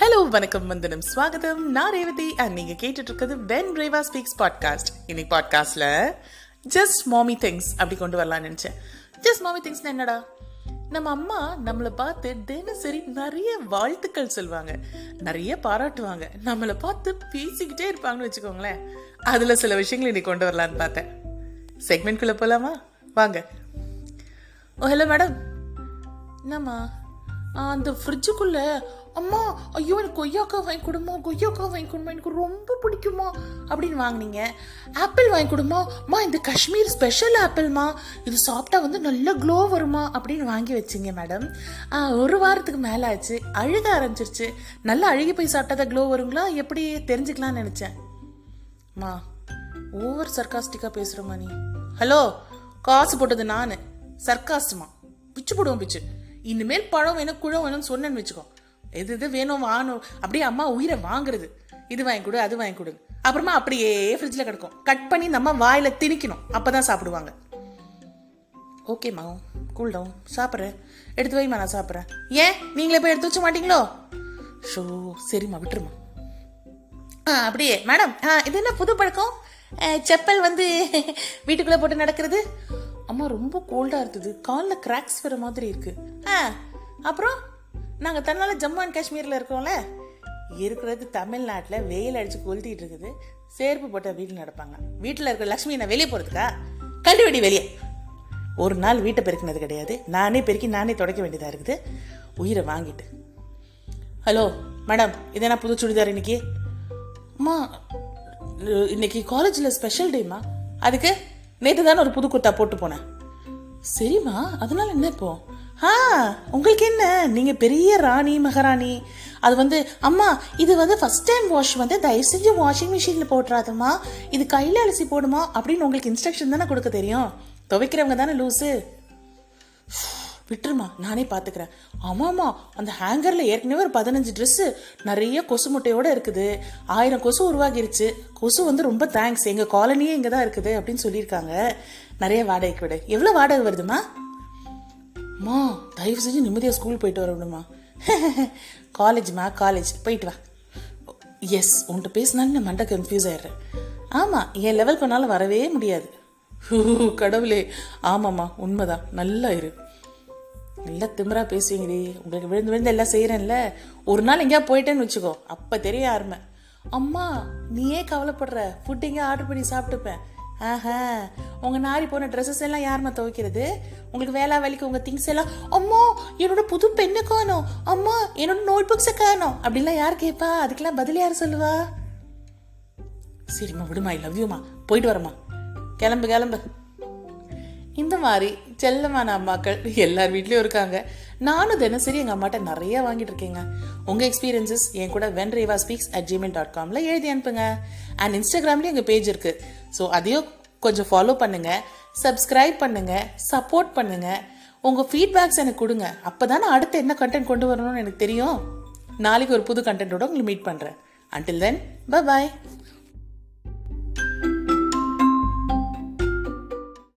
Hello வணக்கம் வந்தனம் ஸ்வாகதம். நான் ரேவதி அண்ட் நீங்கள் கேட்டுட்டு இருக்கிறது வென் ரேவா ஸ்பீக்ஸ் பாட்காஸ்ட் இன்னைக்கு பாட்காஸ்டில் ஜஸ்ட் மாமி திங்ஸ் அப்படி கொண்டு வரலாம்னு நினச்சேன். ஜஸ்ட் மாமி திங்ஸ்னா என்னடா? நம்ம அம்மா நம்மளை பார்த்து தினசரி நிறைய வாழ்த்துக்கள் சொல்லுவாங்க நிறைய பாராட்டுவாங்க. நம்மளை பார்த்து பேசிக்கிட்டே இருப்பாங்கன்னு வச்சுக்கோங்களேன். அதில் சில விஷயங்கள் இன்னைக்கு கொண்டு வரலான்னு பார்த்தேன். செக்மெண்ட்குள்ளே போகலாமா வாங்க. ஓ ஹலோ மேடம் என்னம்மா? அந்த ஃப்ரிட்ஜுக்குள்ள அம்மா ஐயோ எனக்கு கொய்யாக்காய் வாங்கி கொடுமா கொய்யாக்காய் வாங்கி கொடுமா எனக்கு ரொம்ப பிடிக்குமா அப்படின்னு வாங்கினீங்க. ஆப்பிள் வாங்கி கொடுமா அம்மா இந்த காஷ்மீர் ஸ்பெஷல் ஆப்பிள்மா இது சாப்பிட்டா வந்து நல்ல க்ளோ வருமா அப்படின்னு வாங்கி வச்சிங்க மேடம் ஒரு வாரத்துக்கு மேலே ஆச்சு அழுக ஆரம்பிச்சிருச்சு. நல்லா அழுகி போய் சாப்பிட்டா க்ளோ வருங்களா? எப்படி தெரிஞ்சுக்கலாம்னு நினச்சேன். மா ஓவர் சர்க்காஸ்டிக்காக பேசுகிறமா நீ ஹலோ காசு போட்டது நான். சர்க்காஸ்டுமா பிச்சு போடுவோம் பிச்சு. இனிமேல் பழம் வேணும் குழம் வேணும்னு சொன்னேன்னு வச்சுக்கோ. எது எது வேணும் வாங்கணும். அப்படியே அம்மா உயிரை வாங்குறது. இது வாங்கி கொடு அது வாங்கி கொடு. அப்புறமா அப்படியே ஃப்ரிட்ஜில் கிடக்கும். கட் பண்ணி நம்ம வாயில் திணிக்கணும். அப்போ தான் சாப்பிடுவாங்க ஓகேம்மா கூல் டவுன் சாப்பிட்றேன். எடுத்து வைமா நான் சாப்பிட்றேன். ஏன்? நீங்களே போய் எடுத்து வச்ச மாட்டீங்களோ? ஷோ சரிம்மா விட்டுருமா ஆ அப்படியே. மேடம் ஆ இது என்ன புது பழக்கம்? செப்பல் வந்து வீட்டுக்குள்ளே போட்டு நடக்கிறது? அம்மா ரொம்ப கோல்டாக இருக்குது. காலில் கிராக்ஸ் வர மாதிரி இருக்கு. ஆ அப்புறம்? நாங்கள் தன்னால ஜம்மு அண்ட் காஷ்மீரில் இருக்கோம்ல. இருக்கிறது தமிழ்நாட்டில் வெயில் அடிச்சு கொளுத்திட்டு இருக்குது. சேர்ப்பு போட்ட வீட்டில் நடப்பாங்க. வீட்டில் இருக்கிற லக்ஷ்மி நான் வெளியே போகிறதுக்கா கண்டுபிடி வெளியே. ஒரு நாள் வீட்டை பெருக்கினது கிடையாது. நானே பெருக்கி நானே துடைக்க வேண்டியதாக இருக்குது. உயிரை வாங்கிட்டு. ஹலோ மேடம் இது புது சுடிதார் இன்னைக்கு? அம்மா இன்னைக்கு காலேஜில் ஸ்பெஷல் டேம்மா அதுக்கு? நேற்று தானே ஒரு புது குர்த்தா போட்டு போனேன். சரிம்மா அதனால என்ன இப்போ? ஆ உங்களுக்கு என்ன? நீங்கள் பெரிய ராணி மகாராணி. அது வந்து அம்மா இது வந்து ஃபர்ஸ்ட் டைம் வாஷ் வந்து தயவு செஞ்சு வாஷிங் மிஷினில் போட்டுறாதுமா இது கையில் அலசி போடுமா அப்படின்னு உங்களுக்கு இன்ஸ்ட்ரக்ஷன் தானே கொடுக்க தெரியும். துவைக்கிறவங்க தானே லூஸு விட்டுருமா நானே பார்த்துக்கிறேன் ஆமாம்மா அந்த ஹேங்கரில் ஏற்கனவே ஒரு பதினஞ்சு ட்ரெஸ்ஸு நிறைய கொசு முட்டையோடு இருக்குது. ஆயிரம் கொசு உருவாகிருச்சு. கொசு வந்து ரொம்ப தேங்க்ஸ் எங்கள் காலனியே இங்கே தான் இருக்குது அப்படின்னு சொல்லியிருக்காங்க. நிறைய வாடகைக்கு விடு. எவ்வளோ வாடகை வருதுமா அம்மா தயவு செஞ்சு நிம்மதியாக ஸ்கூல் போயிட்டு வர விடுமா. காலேஜ்மா காலேஜ் போயிட்டு வா. எஸ் உன்கிட்ட பேசினாலும் நான் மண்டை கன்ஃபியூஸ் ஆயிடுறேன். ஆமாம் என் லெவல் பண்ணாலும் வரவே முடியாது. கடவுளே. ஆமாம்மா உண்மைதான். நல்லா இரு. நல்லா திமிரா பேசுவீங்கடி உங்களுக்கு விழுந்து விழுந்து எல்லாம் செய்கிறேன்ல ஒரு நாள் எங்கேயா போயிட்டேன்னு வச்சுக்கோ. அப்போ தெரிய ஆரம்பி அம்மா நீயே கவலைப்படுற. ஃபுட் எங்கேயா ஆர்டர் பண்ணி சாப்பிட்டுப்பேன். ஆஹா. உங்கள் நாரி போன ட்ரெஸ்ஸஸ் எல்லாம் யாரும்மா துவைக்கிறது? உங்களுக்கு வேலை வேலைக்கு உங்கள் திங்ஸ் எல்லாம் அம்மா என்னோட புது பெண்ணை காணும் அம்மா என்னோட நோட் புக்ஸை காணும் அப்படிலாம் யார் கேட்பா அதுக்கெல்லாம் பதில் யார் சொல்லுவா? சரிம்மா விடுமா ஐ லவ் யூமா போயிட்டு வரமா கிளம்பு கிளம்பு. இந்த மாதிரி செல்லமான அம்மாக்கள் எல்லார் வீட்லேயும் இருக்காங்க. நானும் தினசரி எங்கள் அம்மாட்ட நிறைய வாங்கிட்டு இருக்கேங்க. உங்கள் எக்ஸ்பீரியன்ஸஸ் என் கூட when Reva speaks at Gmail dot காமில் எழுதி அனுப்புங்க. அண்ட் இன்ஸ்டாகிராம்லேயும் எங்கள் பேஜ் இருக்குது ஸோ அதையும் கொஞ்சம் ஃபாலோ பண்ணுங்கள் சப்ஸ்கிரைப் பண்ணுங்கள் சப்போர்ட் பண்ணுங்கள் உங்கள் ஃபீட்பேக்ஸ் எனக்கு கொடுங்க. அப்போ தானே அடுத்து என்ன கண்டென்ட் கொண்டு வரணும்னு எனக்கு தெரியும். நாளைக்கு ஒரு புது கண்டென்ட்டோட உங்களை மீட் பண்ணுறேன் அன்டில் தென் பை பாய்